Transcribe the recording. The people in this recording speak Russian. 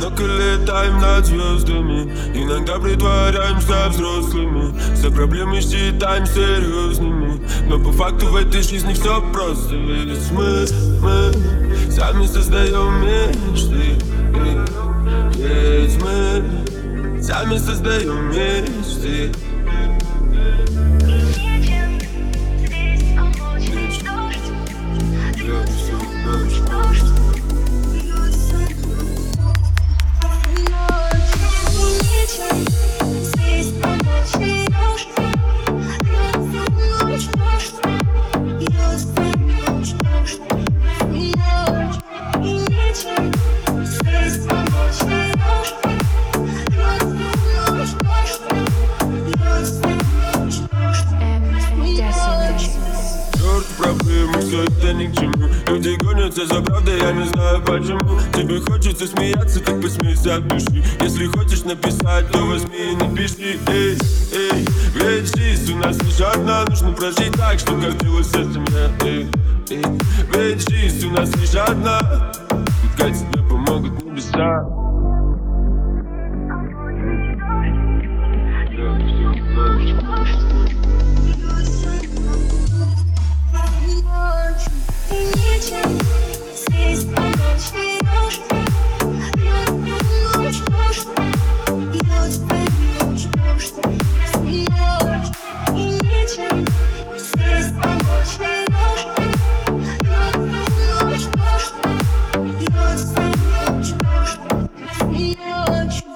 только летаем над звездами Иногда притворяемся взрослыми Все проблемы считаем серьезными Но по факту в этой жизни все просто Ведь мы, мы сами создаем мечты Ведь мы сами создаем мечты проблемы, все это ни к чему. Люди гонятся за правдой, я не знаю почему. Тебе хочется смеяться, так посмейся от души. Если хочешь написать, то возьми и напиши. Эй, эй, ведь жизнь у нас лишь одна Нужно прожить так, что гордилась этим я Эй, эй, ведь жизнь у нас лишь одна. Пускай тебе помогут небеса much.